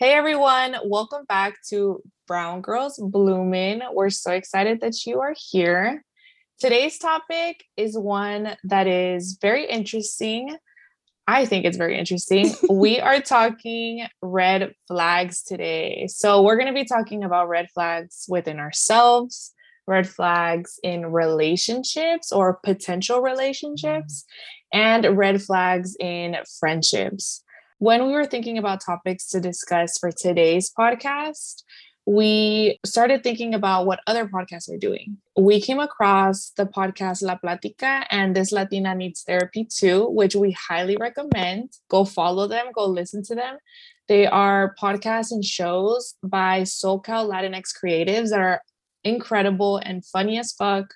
Hey everyone, welcome back to Brown Girls Blooming. We're so excited that you are here. Today's topic is one that is very interesting. I think it's very interesting. we are talking red flags today. So, we're going to be talking about red flags within ourselves, red flags in relationships or potential relationships, mm-hmm. and red flags in friendships when we were thinking about topics to discuss for today's podcast, we started thinking about what other podcasts are doing. We came across the podcast La Platica and This Latina Needs Therapy Too, which we highly recommend. Go follow them, go listen to them. They are podcasts and shows by SoCal Latinx creatives that are incredible and funny as fuck.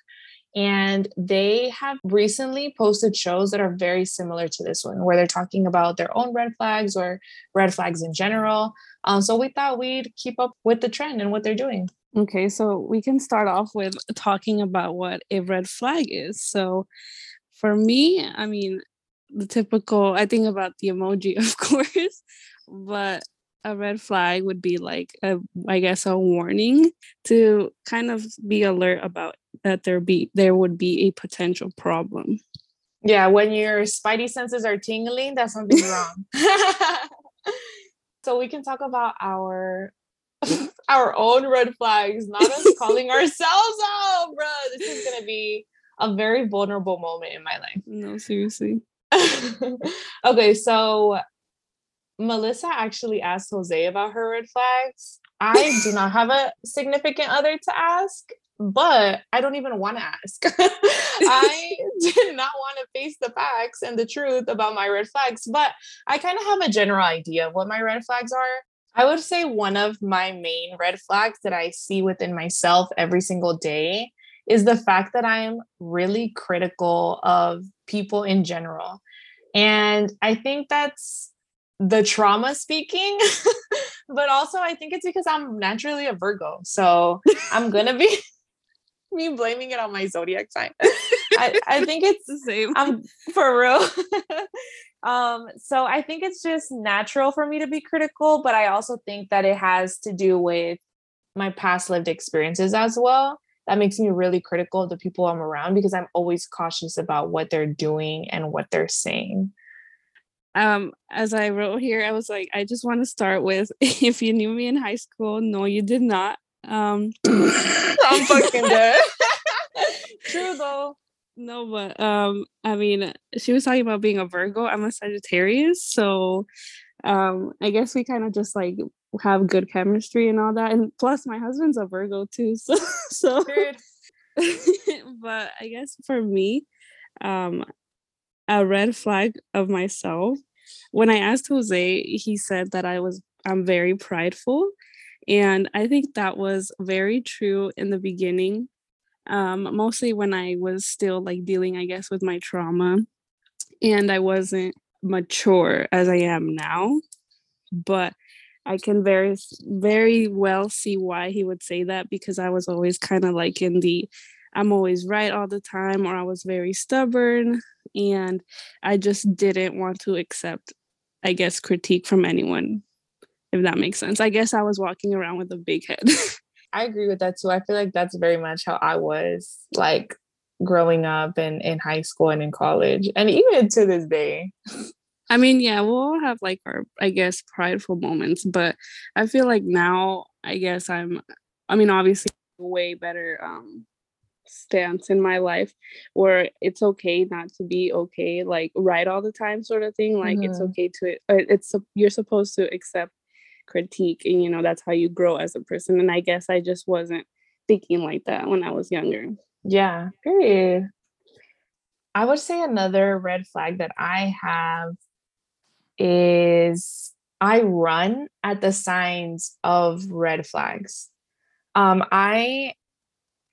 And they have recently posted shows that are very similar to this one, where they're talking about their own red flags or red flags in general. Um, so we thought we'd keep up with the trend and what they're doing. Okay, so we can start off with talking about what a red flag is. So for me, I mean, the typical, I think about the emoji, of course, but a red flag would be like a, I guess a warning to kind of be alert about that there be there would be a potential problem. Yeah, when your spidey senses are tingling, that's something wrong. so we can talk about our our own red flags, not us calling ourselves out, bro. This is gonna be a very vulnerable moment in my life. No, seriously. okay, so Melissa actually asked Jose about her red flags. I do not have a significant other to ask, but I don't even want to ask. I did not want to face the facts and the truth about my red flags, but I kind of have a general idea of what my red flags are. I would say one of my main red flags that I see within myself every single day is the fact that I am really critical of people in general. And I think that's the trauma speaking, but also I think it's because I'm naturally a Virgo. So I'm gonna be me blaming it on my zodiac sign. I, I think it's the same. I'm for real. um, so I think it's just natural for me to be critical, but I also think that it has to do with my past lived experiences as well. That makes me really critical of the people I'm around because I'm always cautious about what they're doing and what they're saying um as i wrote here i was like i just want to start with if you knew me in high school no you did not. Um i'm fucking dead. True though. No but um i mean she was talking about being a virgo. I'm a sagittarius so um i guess we kind of just like have good chemistry and all that and plus my husband's a virgo too so so but i guess for me um a red flag of myself. When I asked Jose, he said that I was I'm very prideful. And I think that was very true in the beginning. Um, mostly when I was still like dealing, I guess, with my trauma and I wasn't mature as I am now. But I can very, very well see why he would say that because I was always kind of like in the I'm always right all the time, or I was very stubborn and I just didn't want to accept, I guess, critique from anyone, if that makes sense. I guess I was walking around with a big head. I agree with that too. I feel like that's very much how I was like growing up and in high school and in college, and even to this day. I mean, yeah, we'll all have like our, I guess, prideful moments, but I feel like now, I guess I'm, I mean, obviously, way better um stance in my life where it's okay not to be okay like right all the time sort of thing like mm-hmm. it's okay to uh, it's you're supposed to accept critique and you know that's how you grow as a person and i guess i just wasn't thinking like that when i was younger. Yeah period i would say another red flag that i have is i run at the signs of red flags. Um i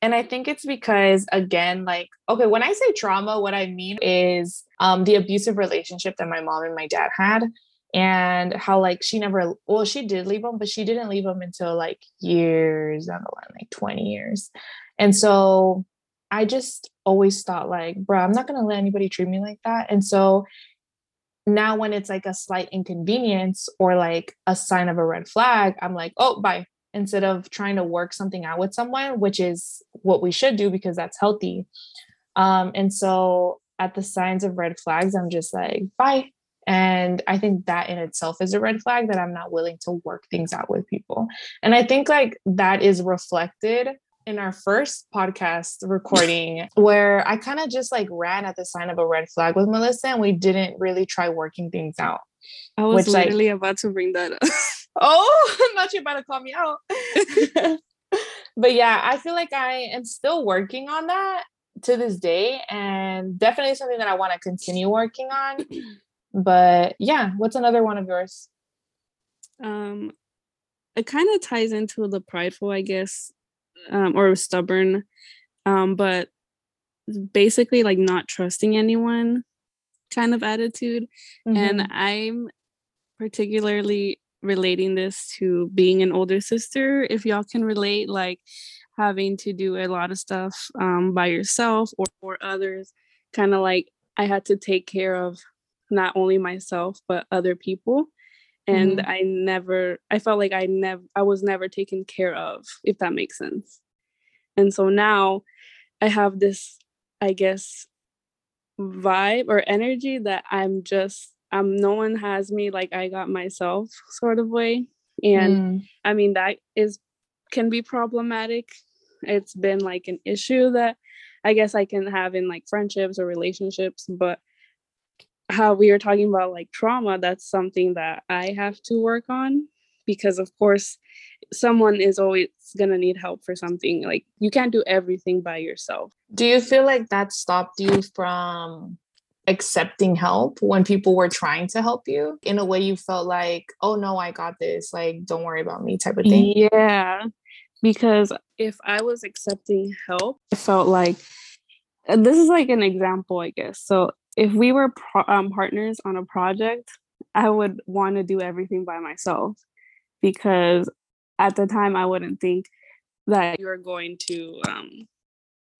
and I think it's because, again, like, okay, when I say trauma, what I mean is um, the abusive relationship that my mom and my dad had, and how, like, she never, well, she did leave him, but she didn't leave him until like years down the line, like 20 years. And so I just always thought, like, bro, I'm not going to let anybody treat me like that. And so now when it's like a slight inconvenience or like a sign of a red flag, I'm like, oh, bye. Instead of trying to work something out with someone, which is what we should do because that's healthy. Um, and so at the signs of red flags, I'm just like, bye. And I think that in itself is a red flag that I'm not willing to work things out with people. And I think like that is reflected in our first podcast recording where I kind of just like ran at the sign of a red flag with Melissa and we didn't really try working things out. I was which, literally like, about to bring that up. oh, I'm not you about to call me out. but yeah, I feel like I am still working on that to this day and definitely something that I want to continue working on. But yeah, what's another one of yours? Um it kind of ties into the prideful, I guess, um, or stubborn. Um, but basically like not trusting anyone kind of attitude. Mm-hmm. And I'm particularly relating this to being an older sister. If y'all can relate, like having to do a lot of stuff um, by yourself or for others, kind of like I had to take care of not only myself but other people and mm-hmm. i never i felt like i never i was never taken care of if that makes sense and so now i have this i guess vibe or energy that i'm just um no one has me like i got myself sort of way. And mm. i mean that is can be problematic. It's been like an issue that i guess i can have in like friendships or relationships but how we were talking about like trauma that's something that i have to work on because of course someone is always going to need help for something. Like you can't do everything by yourself. Do you feel like that stopped you from accepting help when people were trying to help you? In a way you felt like oh no i got this like don't worry about me type of thing? Yeah because if i was accepting help i felt like this is like an example i guess. So if we were pro- um, partners on a project, I would want to do everything by myself because at the time I wouldn't think that you're going to um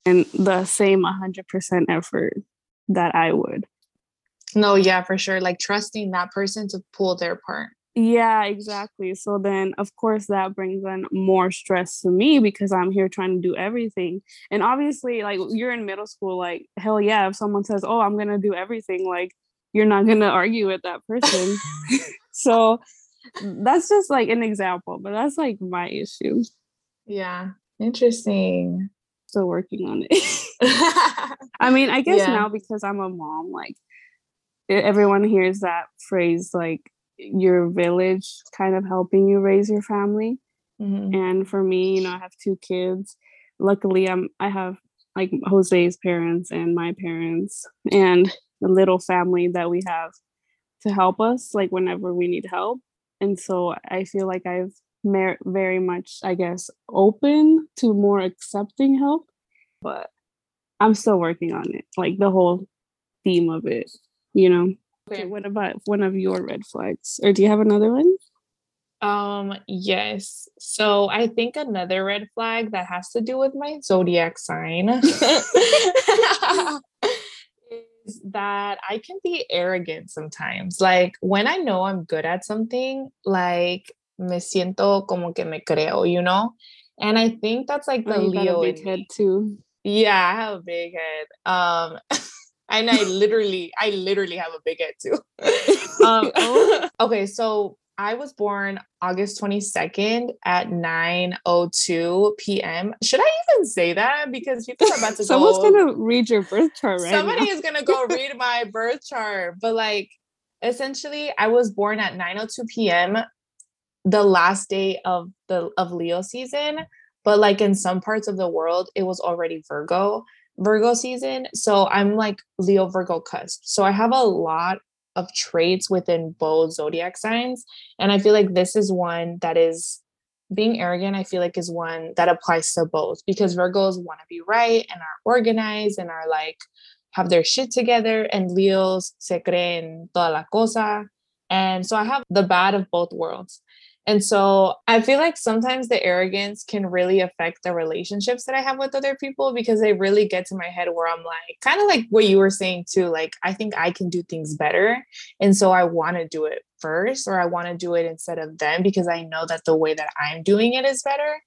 and the same 100% effort that I would. No, yeah, for sure. Like trusting that person to pull their part. Yeah, exactly. So then, of course, that brings in more stress to me because I'm here trying to do everything. And obviously, like you're in middle school, like, hell yeah, if someone says, Oh, I'm going to do everything, like, you're not going to argue with that person. so that's just like an example, but that's like my issue. Yeah, interesting. Still working on it. I mean, I guess yeah. now because I'm a mom, like, everyone hears that phrase, like, your village kind of helping you raise your family. Mm-hmm. And for me, you know, I have two kids. Luckily, I'm I have like Jose's parents and my parents and the little family that we have to help us like whenever we need help. And so I feel like I've mer- very much, I guess, open to more accepting help, but I'm still working on it. Like the whole theme of it, you know. Okay, what about one of your red flags? Or do you have another one? Um, yes. So I think another red flag that has to do with my zodiac sign is that I can be arrogant sometimes. Like when I know I'm good at something, like me siento como que me creo, you know? And I think that's like the oh, Leo big head too. Yeah, I have a big head. Um and I literally, I literally have a big head too. um, oh. okay, so I was born August 22nd at 9:02 p.m. Should I even say that? Because people are about to go. Someone's go. gonna read your birth chart right Somebody now. is gonna go read my birth chart. But like essentially, I was born at 9:02 p.m. the last day of the of Leo season. But like in some parts of the world, it was already Virgo. Virgo season. So I'm like Leo Virgo cusp. So I have a lot of traits within both zodiac signs. And I feel like this is one that is being arrogant, I feel like is one that applies to both because Virgos want to be right and are organized and are like have their shit together. And Leos se creen toda la cosa. And so I have the bad of both worlds. And so I feel like sometimes the arrogance can really affect the relationships that I have with other people because they really get to my head where I'm like, kind of like what you were saying too, like, I think I can do things better. And so I want to do it first, or I want to do it instead of them because I know that the way that I'm doing it is better.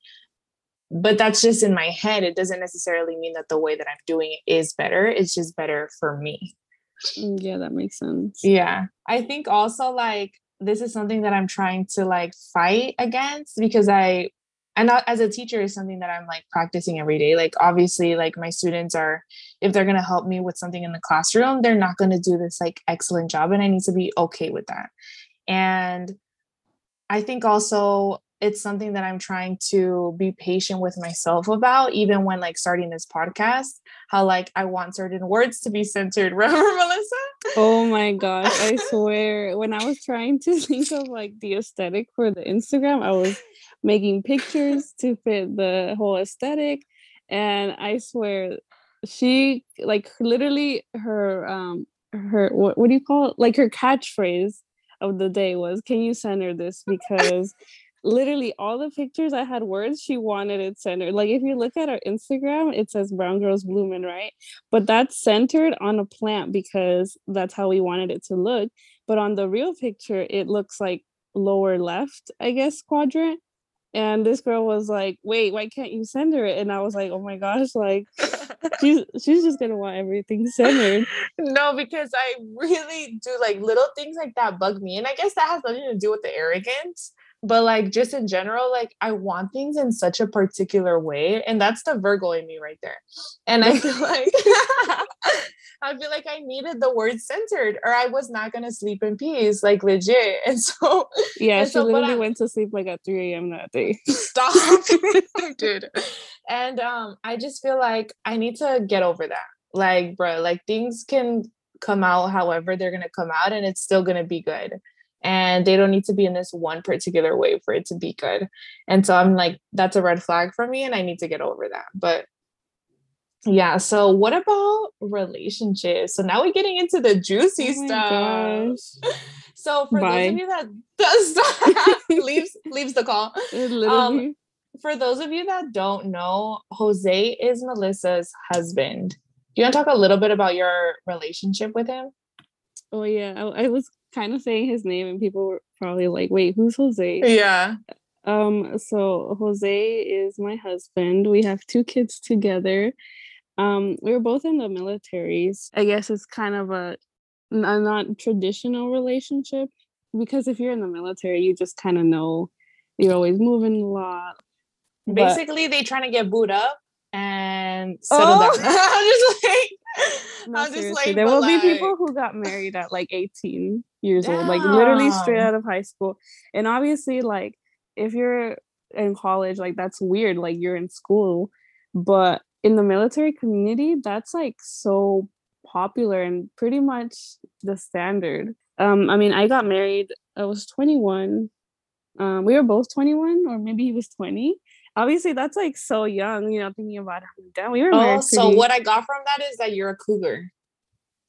But that's just in my head. It doesn't necessarily mean that the way that I'm doing it is better. It's just better for me. Mm, yeah, that makes sense. Yeah. I think also like this is something that I'm trying to like fight against because I and as a teacher is something that I'm like practicing every day. Like obviously like my students are if they're going to help me with something in the classroom, they're not going to do this like excellent job and I need to be okay with that. And I think also it's something that I'm trying to be patient with myself about, even when like starting this podcast, how like I want certain words to be centered. Remember, Melissa? Oh my gosh, I swear. When I was trying to think of like the aesthetic for the Instagram, I was making pictures to fit the whole aesthetic. And I swear, she like literally her um her what, what do you call it? Like her catchphrase of the day was, Can you center this? Because literally all the pictures I had words she wanted it centered. Like if you look at our Instagram, it says brown girls blooming, right? But that's centered on a plant because that's how we wanted it to look. But on the real picture, it looks like lower left, I guess, quadrant. And this girl was like, wait, why can't you center it? And I was like, oh my gosh, like she's she's just gonna want everything centered. No, because I really do like little things like that bug me. And I guess that has nothing to do with the arrogance but like just in general like i want things in such a particular way and that's the virgo in me right there. And i feel like i feel like i needed the word centered or i was not going to sleep in peace like legit. And so yeah and she so, literally went to sleep like at 3 a.m that day. Stop. Dude. And um i just feel like i need to get over that. Like bro like things can come out however they're going to come out and it's still going to be good and they don't need to be in this one particular way for it to be good. And so I'm like, that's a red flag for me, and I need to get over that. But yeah, so what about relationships? So now we're getting into the juicy oh stuff. So for Bye. those of you that does leaves leaves the call. Um, for those of you that don't know, Jose is Melissa's husband. Do you want to talk a little bit about your relationship with him? Oh yeah, I, I was kind of saying his name and people were probably like, wait, who's Jose? Yeah. Um, so Jose is my husband. We have two kids together. Um, we were both in the militaries. I guess it's kind of a, a not traditional relationship because if you're in the military, you just kind of know you're always moving a lot. Basically, but, they trying to get booed up and settle oh. down. I'm just like, no, I'm just like, there will like... be people who got married at like 18 years Damn. old, like literally straight out of high school. And obviously, like if you're in college, like that's weird, like you're in school. But in the military community, that's like so popular and pretty much the standard. Um, I mean, I got married, I was 21. Um, we were both 21, or maybe he was 20 obviously that's like so young, you know, thinking about it. Damn, we were Oh, pretty... so what I got from that is that you're a cougar.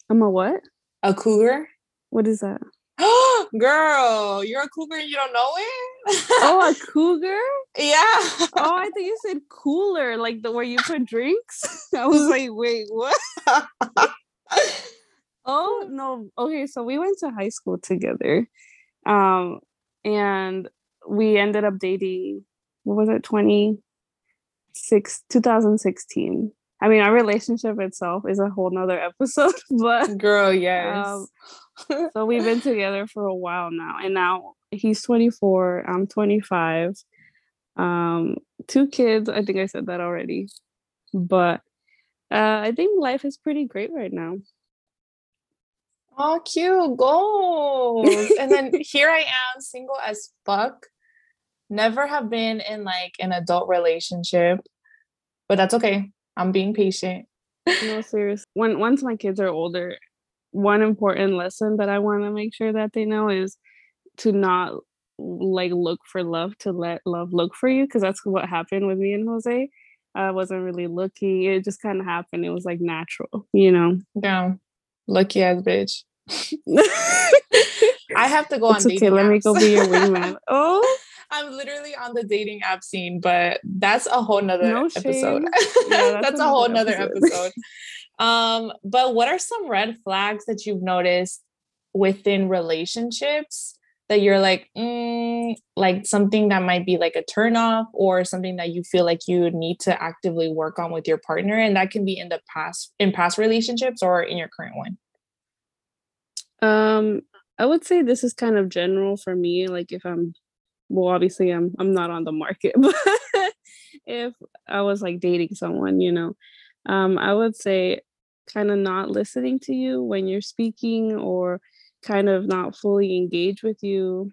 I'm a what? A cougar. What is that? Girl, you're a cougar and you don't know it? oh, a cougar? Yeah. oh, I think you said cooler, like the where you put drinks. I was like, wait, what? oh no. Okay, so we went to high school together. Um, and we ended up dating what was it 26 2016 i mean our relationship itself is a whole nother episode but girl yes. um, so we've been together for a while now and now he's 24 i'm 25 um two kids i think i said that already but uh i think life is pretty great right now. Oh cute goals. And then here i am single as fuck never have been in like an adult relationship, but that's okay. I'm being patient. no, serious. When once my kids are older, one important lesson that I want to make sure that they know is to not like look for love to let love look for you because that's what happened with me and Jose. I wasn't really looking. It just kind of happened. It was like natural, you know. Yeah. Lucky ass bitch. I have to go It's on okay. dating Let me go be your wingman. Oh, I'm literally on the dating app scene, but that's a whole nother No episode. Yeah, that's, that's a whole nother episode. episode. um, but what are some red flags that you've noticed within relationships that you're like, mm, like something that might be like a turn off or something that you feel like you need to actively work on with your partner? And that can be in the past, in past relationships or in your current one. Um, I would say this is kind of general for me. Like if I'm, well, obviously I'm I'm not on the market, but if I was like dating someone, you know, um, I would say kind of not listening to you when you're speaking or kind of not fully engaged with you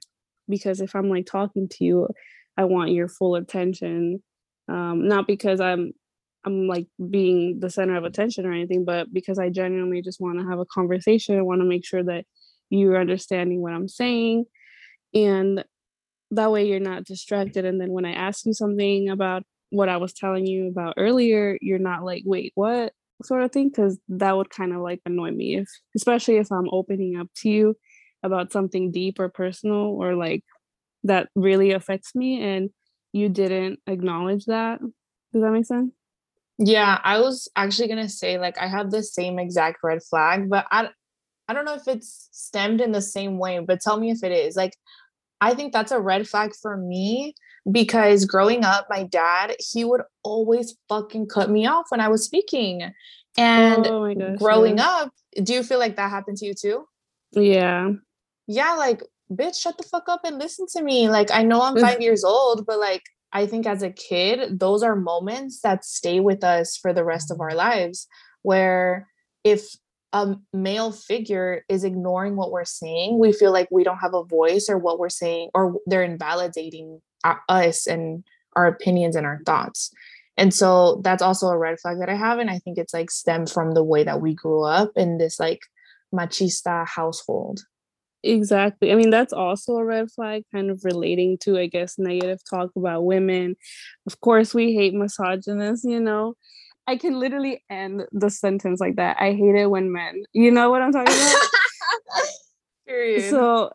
because if I'm like talking to you, I want your full attention. Um, not because I'm I'm like being the center of attention or anything, but because I genuinely just want to have a conversation. I want to make sure that you're understanding what I'm saying. And that way you're not distracted. And then when I ask you something about what I was telling you about earlier, you're not like, wait, what sort of thing? Because that would kind of like annoy me if especially if I'm opening up to you about something deep or personal or like that really affects me and you didn't acknowledge that. Does that make sense? Yeah, I was actually gonna say like I have the same exact red flag, but I I don't know if it's stemmed in the same way, but tell me if it is. Like I think that's a red flag for me because growing up, my dad, he would always fucking cut me off when I was speaking. And oh gosh. growing yeah. up, do you feel like that happened to you too? Yeah. Yeah, like bitch, shut the fuck up and listen to me. Like I know I'm mm. 5 years old, but like I think as a kid, those are moments that stay with us for the rest of our lives where if a male figure is ignoring what we're saying, we feel like we don't have a voice or what we're saying, or they're invalidating us and our opinions and our thoughts. And so that's also a red flag that I have. And I think it's like stemmed from the way that we grew up in this like machista household. Exactly. I mean, that's also a red flag, kind of relating to, I guess, negative talk about women. Of course, we hate misogynists, you know. I can literally end the sentence like that. I hate it when men, you know what I'm talking about? Period. so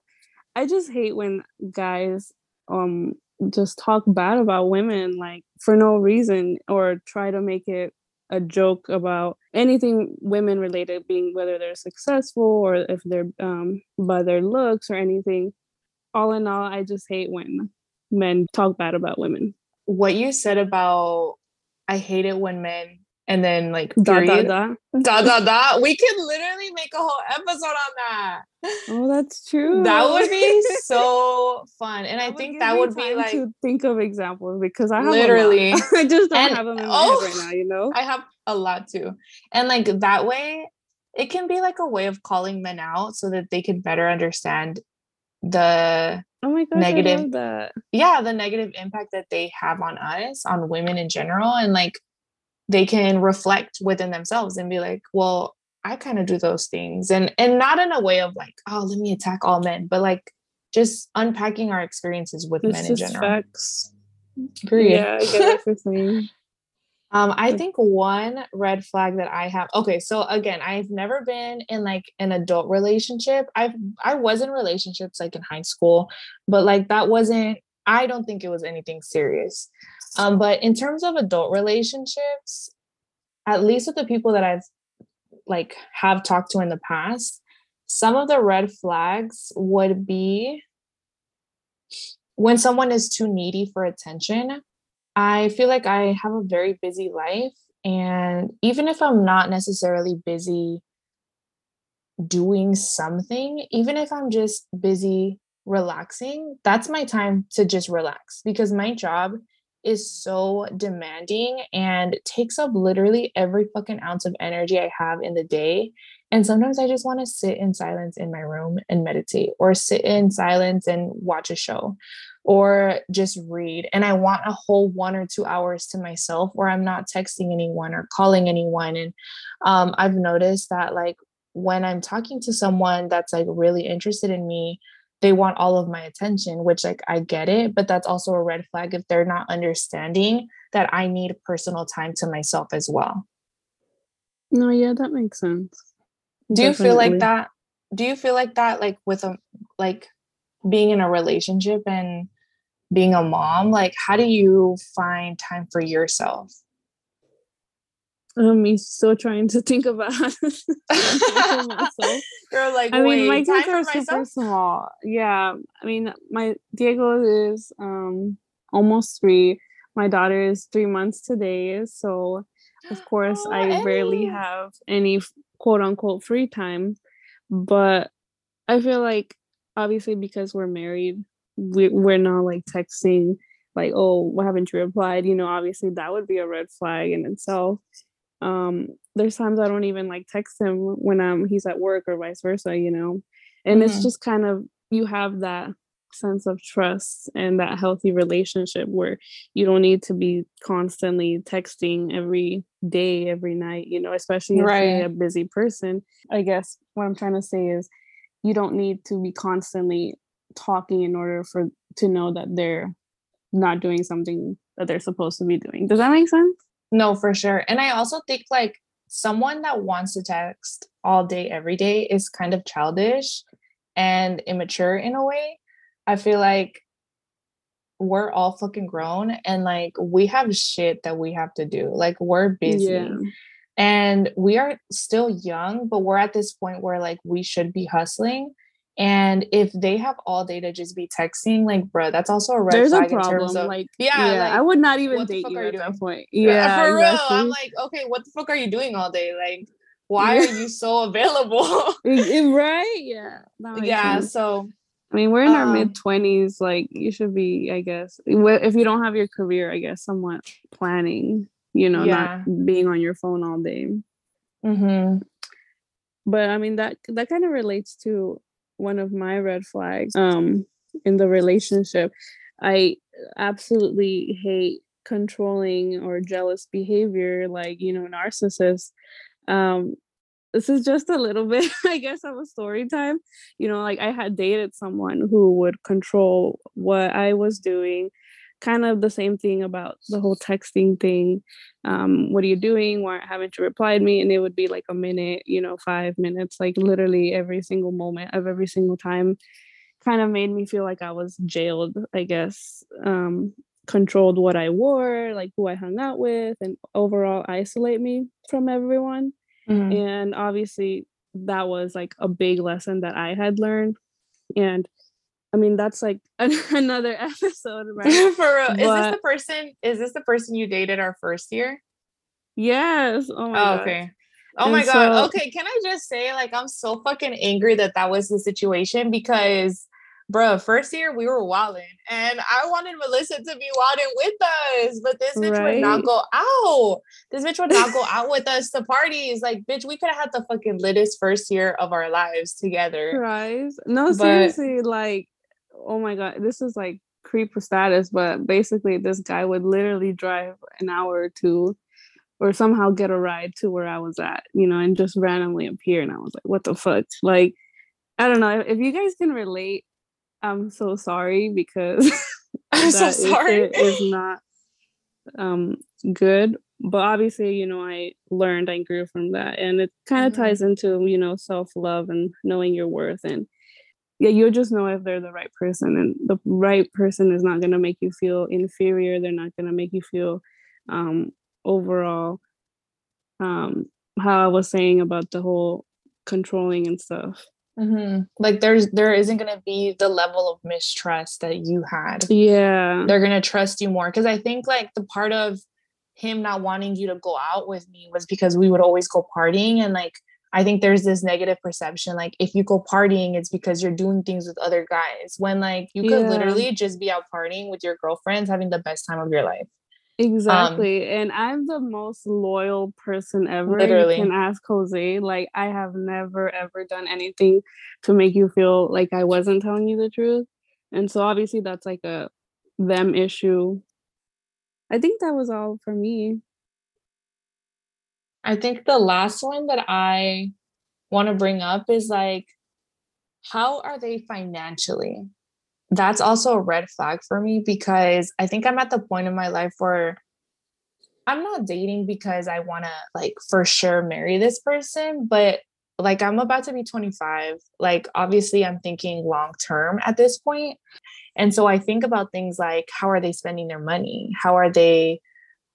I just hate when guys um just talk bad about women like for no reason or try to make it a joke about anything women related being whether they're successful or if they're um by their looks or anything all in all i just hate when men talk bad about women what you said about I hate it when men and then like da, da, da. da da. We could literally make a whole episode on that. oh that's true That would be so fun, and I That would think that would be like to think of examples because I have Literally. I just don't And- have them in my oh, head right now. You know, I have a lot too, and like that way, it can be like a way of calling men out so that they can better understand the oh my Negative. I yeah the negative impact that they have on us on women in general and like they can reflect within themselves and be like well i kind of do those things. And and not in a way of like oh let me attack all men but like just unpacking our experiences with It's men in general. facts. period Yeah, I get what saying. um i think one red flag that i have okay so again i've never been in like an adult relationship. I've i was in relationships like in high school but like that wasn't i don't think it was anything serious um but in terms of adult relationships at least with the people that i've like have talked to in the past some of the red flags would be when someone is too needy for attention I feel like I have a very busy life. And even if I'm not necessarily busy doing something, even if I'm just busy relaxing, that's my time to just relax because my job is so demanding and takes up literally every fucking ounce of energy I have in the day. And sometimes I just want to sit in silence in my room and meditate or sit in silence and watch a show or just read. And I want a whole one or two hours to myself where I'm not texting anyone or calling anyone. And um, I've noticed that, like, when I'm talking to someone that's like really interested in me, they want all of my attention, which, like, I get it, but that's also a red flag if they're not understanding that I need personal time to myself as well. No, yeah, that makes sense. Do you feel like that? Do you feel like that, like, with a like being in a relationship and being a mom, like how do you find time for yourself? I'm still trying to think about Girl, like, I mean, my kids are super small. Yeah, I mean, my Diego is um almost three. My daughter is three months today, so of course oh, I rarely have any quote unquote free time. But I feel like obviously because we're married, we, we're not like texting like, oh, why haven't you replied? You know, obviously that would be a red flag in itself um there's times i don't even like text him when um he's at work or vice versa you know and mm-hmm. it's just kind of you have that sense of trust and that healthy relationship where you don't need to be constantly texting every day every night you know especially if right. you're a busy person i guess what i'm trying to say is you don't need to be constantly talking in order for to know that they're not doing something that they're supposed to be doing does that make sense no, for sure. And I also think like someone that wants to text all day, every day is kind of childish and immature in a way. I feel like we're all fucking grown and like we have shit that we have to do. Like we're busy. Yeah. And we are still young, but we're at this point where like we should be hustling. And if they have all day to just be texting, like, bro, that's also a red There's flag a problem. in terms of like, yeah, yeah like, I would not even date you, at that point. Yeah, for real. I'm like, okay, what the fuck are you doing all day? Like, why are you so available? right? Yeah. Yeah. Sense. So, I mean, we're in um, our mid twenties. Like, you should be, I guess, if you don't have your career, I guess, somewhat planning. You know, yeah. not being on your phone all day. Mm-hmm. But I mean, that that kind of relates to one of my red flags um in the relationship. I absolutely hate controlling or jealous behavior like you know narcissists. Um this is just a little bit i guess of a story time. You know like i had dated someone who would control what i was doing kind of the same thing about the whole texting thing. Um, what are you doing? Why haven't you replied me? And it would be like a minute, you know, five minutes, like literally every single moment of every single time. Kind of made me feel like I was jailed, I guess. Um, controlled what I wore, like who I hung out with, and overall isolate me from everyone. Mm-hmm. And obviously, that was like a big lesson that I had learned. And I mean, that's like another episode, right? For real. But, is this the person? Is this the person you dated our first year? Yes. Oh my oh, Okay. Oh and my so, god. Okay, can I just say, like, I'm so fucking angry that that was the situation because, bro, first year we were wilding, and I wanted Melissa to be wilding with us, but this bitch right? would not go out. This bitch would not go out with us to parties. Like, bitch, we could have had the fucking littest first year of our lives together. Right? No, but, seriously, like oh my god, this is like creep status, but basically this guy would literally drive an hour or two or somehow get a ride to where I was at, you know, and just randomly appear. And I was like, what the fuck? Like, I don't know. If you guys can relate, I'm so sorry because I'm so sorry. Is, is not um good. But obviously, you know, I learned, I grew from that. And it kind of mm-hmm. ties into, you know, self love and knowing your worth and yeah, you'll just know if they're the right person. And the right person is not going to make you feel inferior. They're not going to make you feel um, overall, um, how I was saying about the whole controlling and stuff. Mm-hmm. Like there's there isn't gonna be the level of mistrust that you had. Yeah, they're gonna trust you more because I think like the part of him not wanting you to go out with me was because we would always go partying and like I think there's this negative perception like if you go partying, it's because you're doing things with other guys. When like you could yeah. literally just be out partying with your girlfriends, having the best time of your life. Exactly. Um, and I'm the most loyal person ever. Literally. You can ask Jose. Like, I have never, ever done anything to make you feel like I wasn't telling you the truth. And so, obviously, that's like a them issue. I think that was all for me. I think the last one that I want to bring up is like, how are they financially? That's also a red flag for me because I think I'm at the point in my life where I'm not dating because I want to like for sure marry this person, but like I'm about to be 25. Like obviously I'm thinking long term at this point. And so I think about things like how are they spending their money? How are they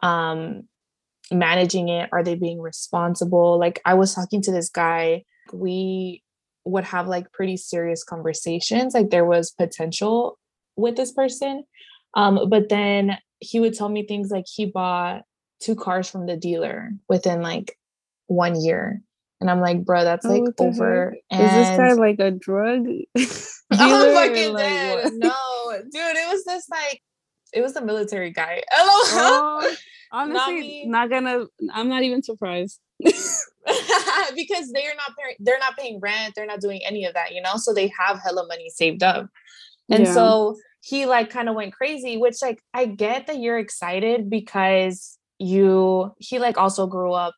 um managing it? Are they being responsible? Like I was talking to this guy, we would have like pretty serious conversations. Like there was potential with this person. Um, but then he would tell me things like he bought two cars from the dealer within like one year. And I'm like, bro, that's like oh, over. Is this guy like a drug? I'm fucking like, dead. What? No, dude, it was this like, it was the military guy. Oh, honestly, not, not, gonna. I'm not even surprised. because they're not they're not paying rent, they're not doing any of that, you know. So they have hella money saved up, and yeah. so he like kind of went crazy. Which like I get that you're excited because you he like also grew up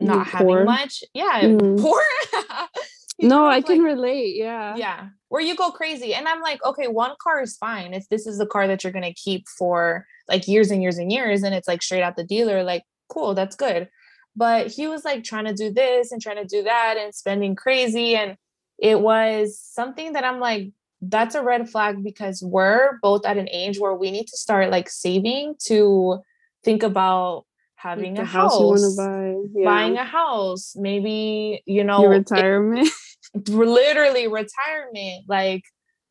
not having much. Yeah, mm. poor. no, I can relate. Yeah. Yeah. Where you go crazy. And I'm like, okay, one car is fine. If this is the car that you're going to keep for like years and years and years, and it's like straight out the dealer, like, cool, that's good. But he was like trying to do this and trying to do that and spending crazy. And it was something that I'm like, that's a red flag because we're both at an age where we need to start like saving to think about having like a house, house buy, yeah. buying a house, maybe you know Your retirement, it, literally retirement, like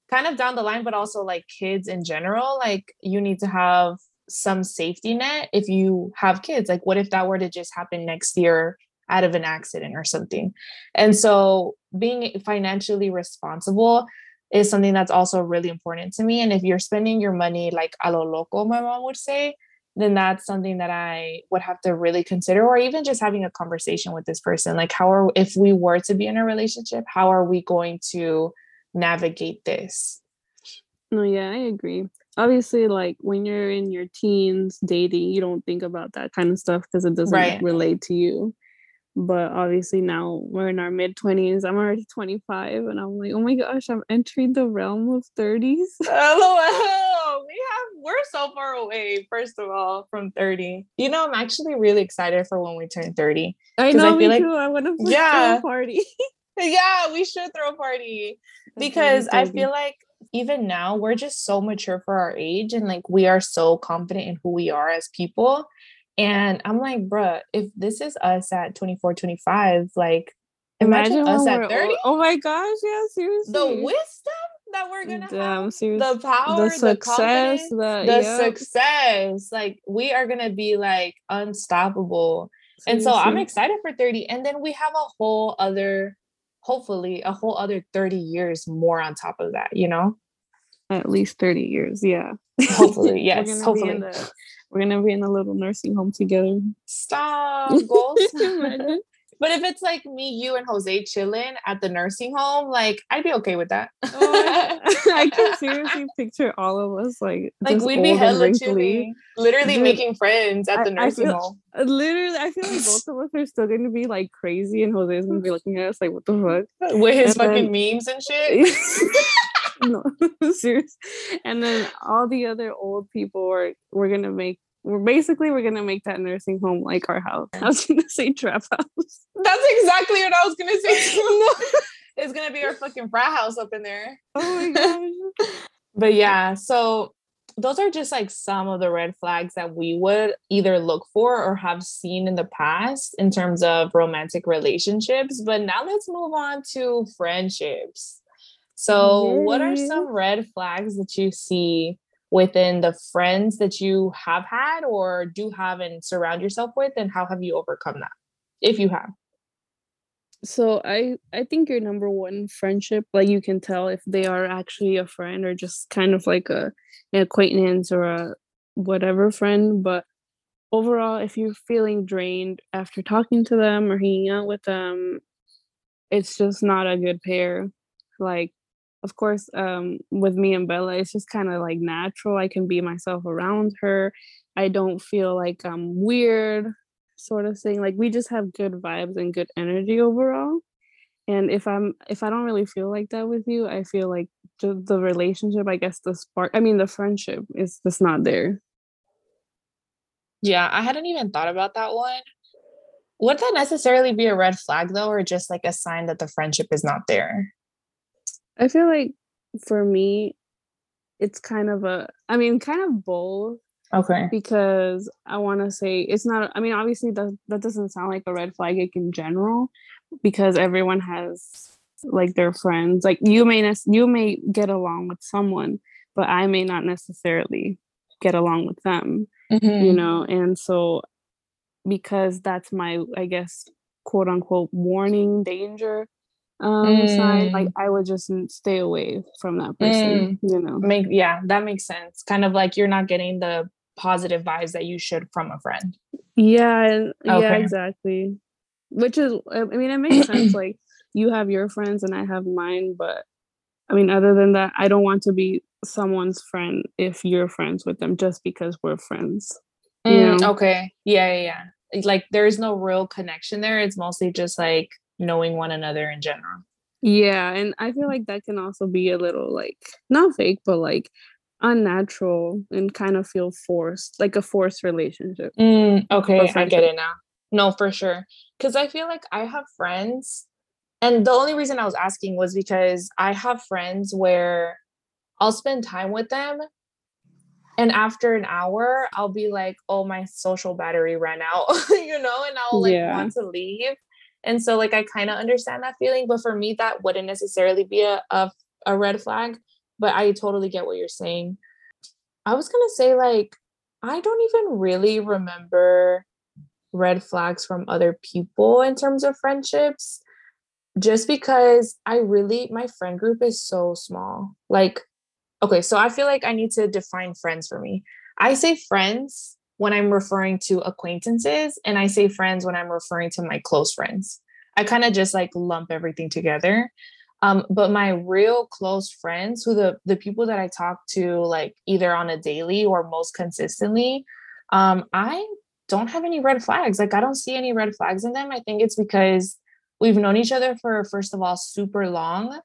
kind of down the line, but also like kids in general. Like you need to have some safety net if you have kids. Like, what if that were to just happen next year out of an accident or something? And so, being financially responsible is something that's also really important to me. And if you're spending your money like a lo loco, my mom would say, then that's something that I would have to really consider, or even just having a conversation with this person. Like, how are, if we were to be in a relationship, how are we going to navigate this? No, yeah, I agree. Obviously, like when you're in your teens dating, you don't think about that kind of stuff because it doesn't right. relate to you. But obviously, now we're in our mid 20s. I'm already 25, and I'm like, oh my gosh, I'm entering the realm of 30s. LOL. We have, we're so far away, first of all, from 30. You know, I'm actually really excited for when we turn 30. I know, I me like, too. I want to yeah. throw a party. yeah, we should throw a party because I feel like even now we're just so mature for our age and like we are so confident in who we are as people and I'm like, bruh, if this is us at 24, 25, like imagine, imagine us at 30. Oh my gosh, yeah, seriously. The wisdom that we're gonna Damn, have, seriously. the power, the success, the, the, success. Like we are gonna be like unstoppable. Seriously. And so I'm excited for 30. And then we have a whole other, hopefully, a whole other 30 years more on top of that, you know? At least 30 years, yeah. Hopefully, yes. hopefully. The, we're gonna be in a little nursing home together. Stop goals. but if it's like me, you, and Jose chilling at the nursing home, like I'd be okay with that. oh, I can seriously picture all of us like like we'd be hella chilling, literally Dude, making friends at the nursing I feel, home. Uh, literally, I feel like both of us are still gonna be like crazy, and Jose is gonna be looking at us like, "What the fuck?" with his and fucking then, memes and shit. no, serious. And then all the other old people are we're gonna make we're basically we're gonna make that nursing home like our house. I was gonna say trap house. That's exactly what I was gonna say. no. It's gonna be our fucking frat house up in there. Oh my gosh. but yeah, so those are just like some of the red flags that we would either look for or have seen in the past in terms of romantic relationships. But now let's move on to friendships. So, what are some red flags that you see within the friends that you have had or do have and surround yourself with? And how have you overcome that, if you have? So I I think your number one friendship, like you can tell if they are actually a friend or just kind of like a an acquaintance or a whatever friend. But overall, if you're feeling drained after talking to them or hanging out with them, it's just not a good pair. Like of course um with me and bella it's just kind of like natural i can be myself around her. I don't feel like i'm weird sort of thing like we just have good vibes and good energy overall. And if i'm if i don't really feel like that with you i feel like the, the relationship i guess the spark i mean the friendship is just not there. Yeah i hadn't even thought about that one. Would that necessarily be a red flag though, or just like a sign that the friendship is not there? I feel like for me, it's kind of a, I mean, kind of both. Okay. Because I want to say it's not, I mean, obviously that, that doesn't sound like a red flag in general because everyone has like their friends. Like you may, you may get along with someone, but I may not necessarily get along with them, mm-hmm. you know? And so because that's my, I guess, quote unquote warning danger um mm. side like i would just stay away from that person mm. you know make yeah that makes sense kind of like you're not getting the positive vibes that you should from a friend yeah and okay. yeah exactly which is i mean it makes sense like you have your friends and i have mine but i mean other than that i don't want to be someone's friend if you're friends with them just because we're friends mm, okay yeah, yeah yeah like there's no real connection there it's mostly just like knowing one another in general. Yeah, and I feel like that can also be a little like not fake, but like unnatural and kind of feel forced, like a forced relationship. Mm, okay, I get it now. No, for sure. Because I feel like I have friends, and the only reason I was asking was because I have friends where I'll spend time with them. And after an hour, I'll be like, oh, my social battery ran out, you know, and I'll like yeah. want to leave. And so like I kind of understand that feeling, but for me that wouldn't necessarily be a, a a red flag, but I totally get what you're saying. I was going to say like I don't even really remember red flags from other people in terms of friendships just because I really my friend group is so small. Like okay, so I feel like I need to define friends for me. I say friends when I'm referring to acquaintances, and I say friends when I'm referring to my close friends. I kind of just like lump everything together. Um, but my real close friends, who the the people that I talk to like either on a daily or most consistently, um, I don't have any red flags. Like I don't see any red flags in them. I think it's because we've known each other for first of all super long.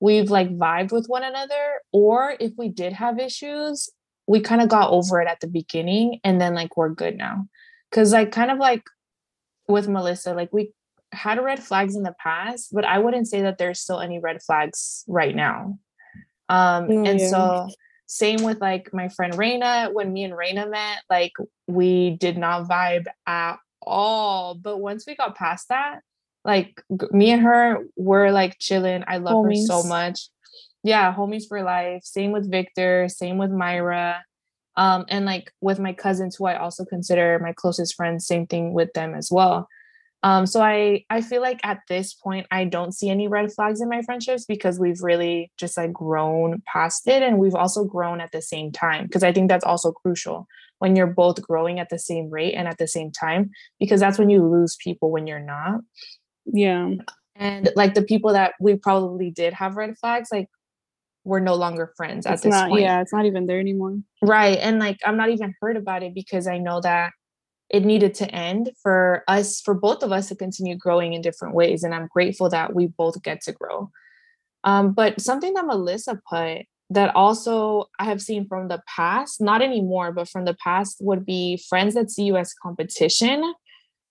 We've like vibed with one another, or if we did have issues, we kind of got over it at the beginning and then like we're good now. Because like kind of like with melissa like we had red flags in the past but i wouldn't say that there's still any red flags right now. Um oh, and so same with like my friend Raina when me and Raina met like we did not vibe at all. But once we got past that like me and her were like chilling. I love Homies. her so much yeah, homies for life. Same with Victor, same with Myra. Um, and like with my cousins who I also consider my closest friends, same thing with them as well. Um, so I I feel like at this point I don't see any red flags in my friendships because we've really just like grown past it and we've also grown at the same time because I think that's also crucial when you're both growing at the same rate and at the same time because that's when you lose people when you're not. Yeah. And like the people that we probably did have red flags, like we're no longer friends it's at this not, point. Yeah, it's not even there anymore. Right. And like I'm not even hurt about it because I know that it needed to end for us, for both of us to continue growing in different ways. And I'm grateful that we both get to grow. Um, but something that Melissa put that also I have seen from the past, not anymore, but from the past would be friends that see you as competition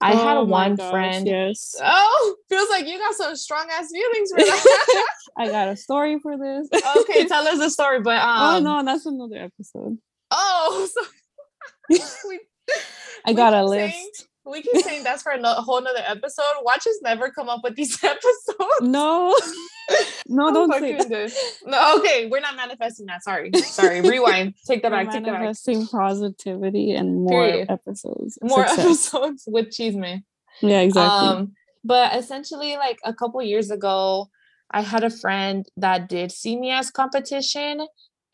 I oh had one gosh, friend. Yes. Oh, feels like you got some strong ass feelings for that. I got a story for this. okay, tell us a story. But oh, um, oh no, that's another episode. Oh, so we, I got a list. Saying, we keep saying that's for a whole nother episode. Watch us never come up with these episodes. No, no, don't say that. No, okay, we're not manifesting that. Sorry, sorry. Rewind. Take that we're back. Take manifesting that back. positivity and more Period. episodes. More Success. episodes with cheese man. Yeah, exactly. Um, but essentially, like a couple years ago, I had a friend that did see me as competition,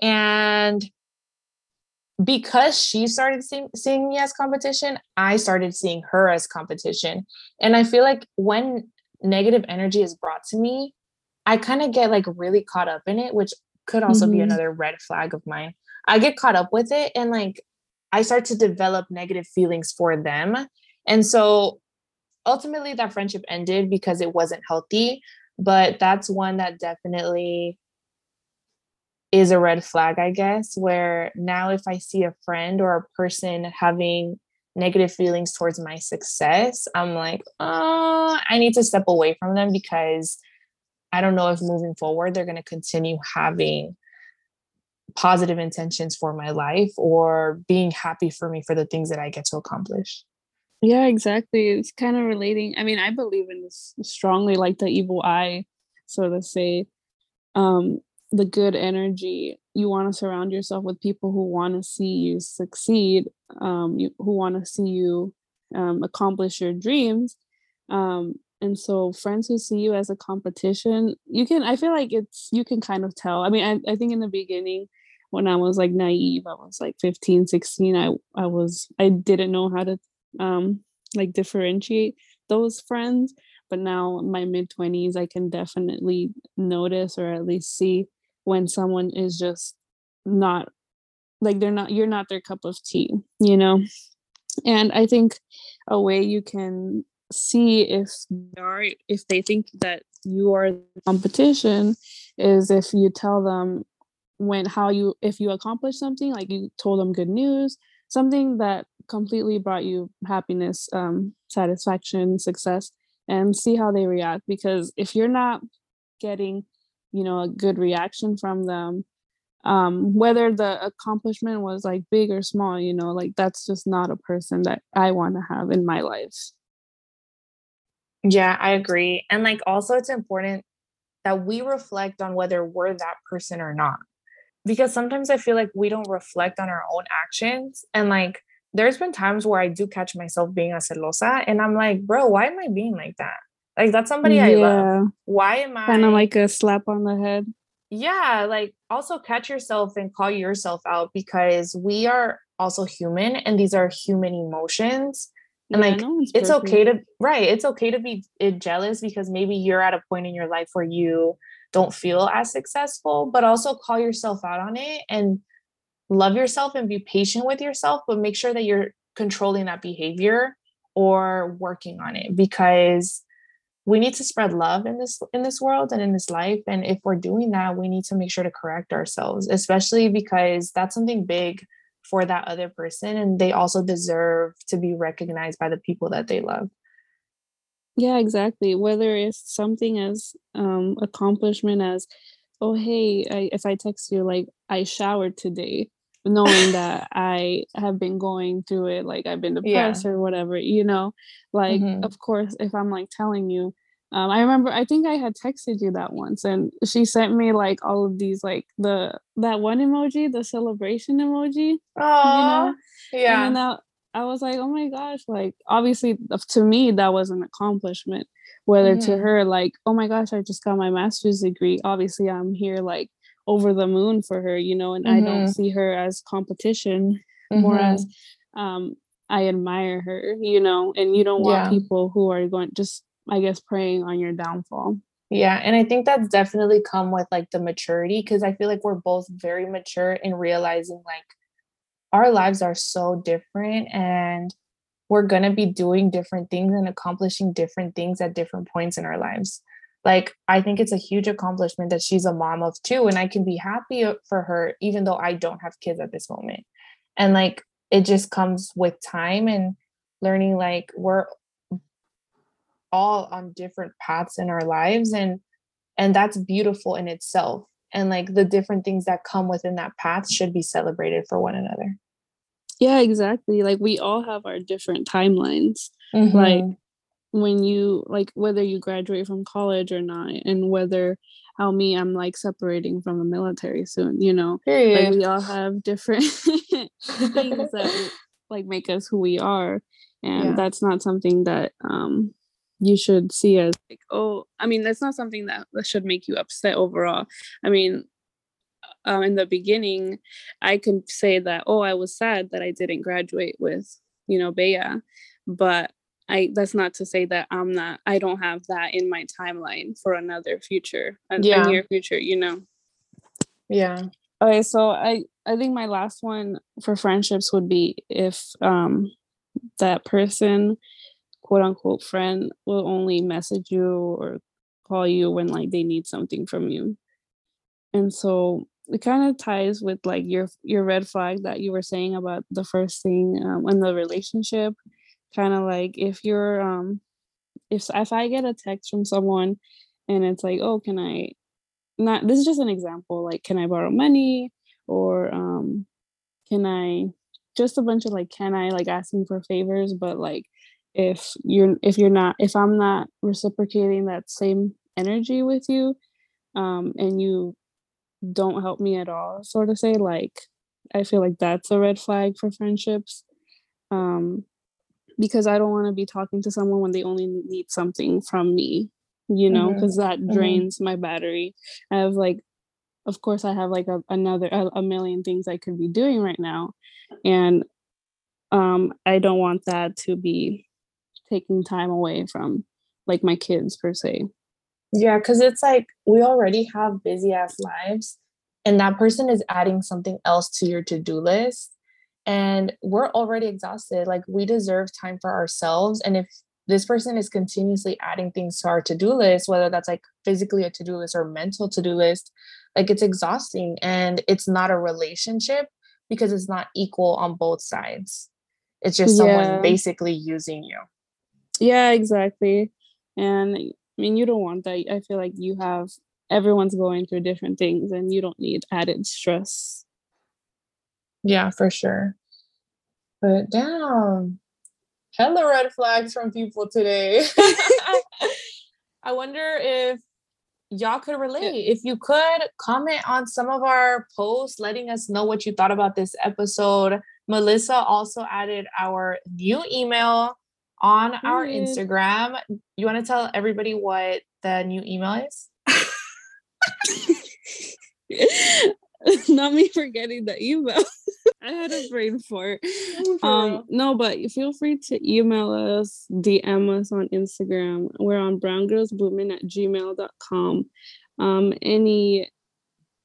and because she started seeing, seeing me as competition, I started seeing her as competition. And I feel like when negative energy is brought to me, I kind of get like really caught up in it, which could also mm-hmm. be another red flag of mine. I get caught up with it and like I start to develop negative feelings for them. And so ultimately that friendship ended because it wasn't healthy, but that's one that definitely is a red flag, I guess, where now if I see a friend or a person having negative feelings towards my success, I'm like, uh, I need to step away from them because I don't know if moving forward they're going to continue having positive intentions for my life or being happy for me for the things that I get to accomplish. Yeah, exactly. It's kind of relating. I mean, I believe in this strongly, like the evil eye, so to say. Um, the good energy. You want to surround yourself with people who want to see you succeed, um, you, who want to see you um, accomplish your dreams. Um, and so friends who see you as a competition, you can, I feel like it's, you can kind of tell. I mean, I, I think in the beginning, when I was like naive, I was like 15, 16, I, I was, I didn't know how to um, like differentiate those friends. But now my mid 20s, I can definitely notice or at least see when someone is just not like they're not you're not their cup of tea you know? And i think a way you can see if they are if they think that you are the competition is if you tell them when how you if you accomplish something like you told them good news something that completely brought you happiness um satisfaction success and see how they react. Because if you're not getting you know a good reaction from them. Um whether the accomplishment was like big or small you know like that's just not a person that i want to have in my life. Yeah i agree and like also it's important that we reflect on whether we're that person or not because sometimes i feel like we don't reflect on our own actions and like there's been times where i do catch myself being a celosa and i'm like bro why am i being like that like that's somebody yeah. I love. Why am I kind of like a slap on the head? Yeah, like also catch yourself and call yourself out because we are also human and these are human emotions. And yeah, like no it's okay to right, it's okay to be eh, jealous because maybe you're at a point in your life where you don't feel as successful, but also call yourself out on it and love yourself and be patient with yourself, but make sure that you're controlling that behavior or working on it because we need to spread love in this in this world and in this life. And if we're doing that we need to make sure to correct ourselves especially because that's something big for that other person. And they also deserve to be recognized by the people that they love. Yeah exactly. Whether it's something as um accomplishment as oh hey I, if i text you like i showered today knowing that I have been going through it, like I've been depressed yeah. or whatever, you know, like mm-hmm. of course, if I'm like telling you, um, I remember I think I had texted you that once and she sent me like all of these like the that one emoji, the celebration emoji. Oh, you know? yeah. And then I was like, oh my gosh, like obviously to me that was an accomplishment. Whether mm-hmm. to her, like, oh my gosh, I just got my master's degree. Obviously, I'm here like over the moon for her, you know, and mm-hmm. I don't mm-hmm. see her as competition, mm-hmm. more as um, I admire her, you know, and you don't want yeah. people who are going just, I guess, preying on your downfall. Yeah. And I think that's definitely come with like the maturity because I feel like we're both very mature in realizing like our lives are so different and we're going to be doing different things and accomplishing different things at different points in our lives like i think it's a huge accomplishment that she's a mom of two and i can be happy for her even though i don't have kids at this moment. And like it just comes with time and learning like we're all on different paths in our lives and and that's beautiful in itself. And like the different things that come within that path should be celebrated for one another. Yeah exactly. Like we all have our different timelines. Mm-hmm. like when you like whether you graduate from college or not and whether how me i'm like separating from the military soon you know? Like we all have different things that like make us who we are and yeah. that's not something that um you should see as like oh i mean that's not something that, should make you upset overall. I mean um, in the beginning i can say that oh i was sad that i didn't graduate with you know Bea but I that's not to say that I'm not I don't have that in my timeline for another future, a, yeah. a near future, you know. Yeah. Okay, so I I think my last one for friendships would be if um that person quote unquote friend will only message you or call you when like they need something from you. And so it kind of ties with like your your red flag that you were saying about the first thing um, in the relationship kind of like if you're um if if i get a text from someone and it's like oh can i not this is just an example like can i borrow money? or um can i just a bunch of like can i like asking for favors but like if you're if you're not if i'm not reciprocating that same energy with you um and you don't help me at all sort of say like i feel like that's a red flag for friendships um because i don't want to be talking to someone when they only need something from me you know because mm-hmm. that drains mm-hmm. my battery i have like of course i have like a, another a, a million things i could be doing right now and um i don't want that to be taking time away from like my kids per se yeah because it's like we already have busy ass lives and that person is adding something else to your to-do list and we're already exhausted like we deserve time for ourselves and if this person is continuously adding things to our to-do list whether that's like physically a to-do list or mental to-do list like it's exhausting and it's not a relationship because it's not equal on both sides. It's just someone yeah. basically using you. Yeah exactly and i mean you don't want that i feel like you have everyone's going through different things and you don't need added stress yeah for sure but damn hella red flags from people today i wonder if y'all could relate. If you could comment on some of our posts, letting us know what you thought about this episode. Melissa also added our new email on our Instagram. You want to tell everybody what the new email is? Not me forgetting the email. I had a brain fart. Um, no, but feel free to email us, DM us on Instagram. We're on browngirlsblooming at gmail.com. Um, any,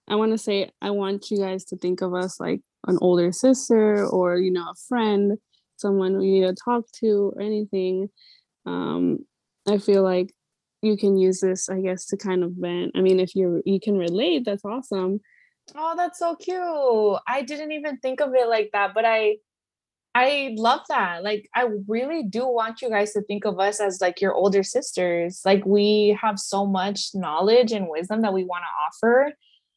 I want to say, I want you guys to think of us like an older sister or, you know, a friend, someone we need to talk to or anything. Um, I feel like you can use this, I guess, to kind of vent. I mean, if you're, you can relate, that's awesome Oh, that's so cute. I didn't even think of it like that, but I I love that. Like I really do want you guys to think of us as like your older sisters. Like we have so much knowledge and wisdom that we want to offer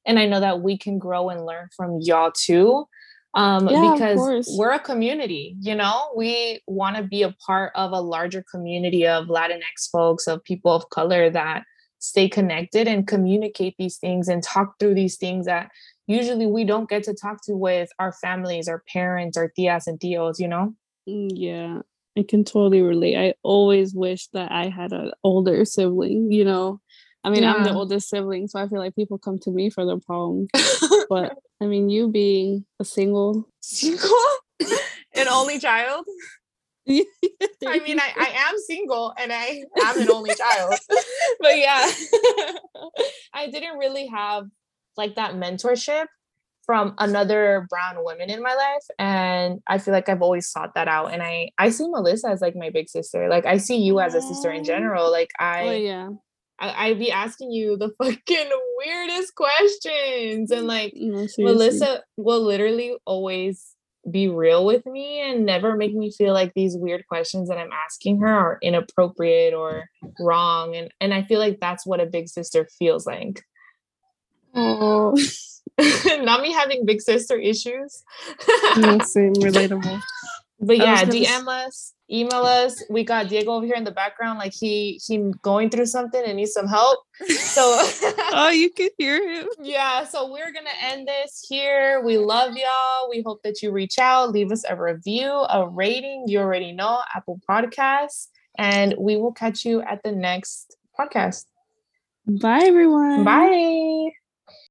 and I know that we can grow and learn from y'all too. Um yeah, because we're a community, you know? We want to be a part of a larger community of Latinx folks, of people of color that stay connected and communicate these things and talk through these things that usually we don't get to talk to with our families, our parents, our tias and tios, you know? Mm, yeah, I can totally relate. I always wish that I had an older sibling, you know? I mean, yeah. I'm the oldest sibling, so I feel like people come to me for their problems. but I mean, you being a single, single, an only child. I mean, I, I am single and I am an only child. but yeah, I didn't really have like that mentorship from another brown woman in my life and i feel like i've always sought that out and i i see melissa as like my big sister like i see you as a sister in mm. general like i oh, yeah. I, would be asking you the fucking weirdest questions and mm, like no, melissa will literally always be real with me and never make me feel like these weird questions that I'm asking her are inappropriate or wrong. And and I feel like that's what a big sister feels like. Oh, not me having big sister issues. no, same, relatable. But yeah, DM us, email us. We got Diego over here in the background, like he he going through something and needs some help. So oh, you can hear him. Yeah, so we're gonna end this here. We love y'all. We hope that you reach out, leave us a review, a rating. You already know Apple Podcasts, and we will catch you at the next podcast. Bye, everyone. Bye.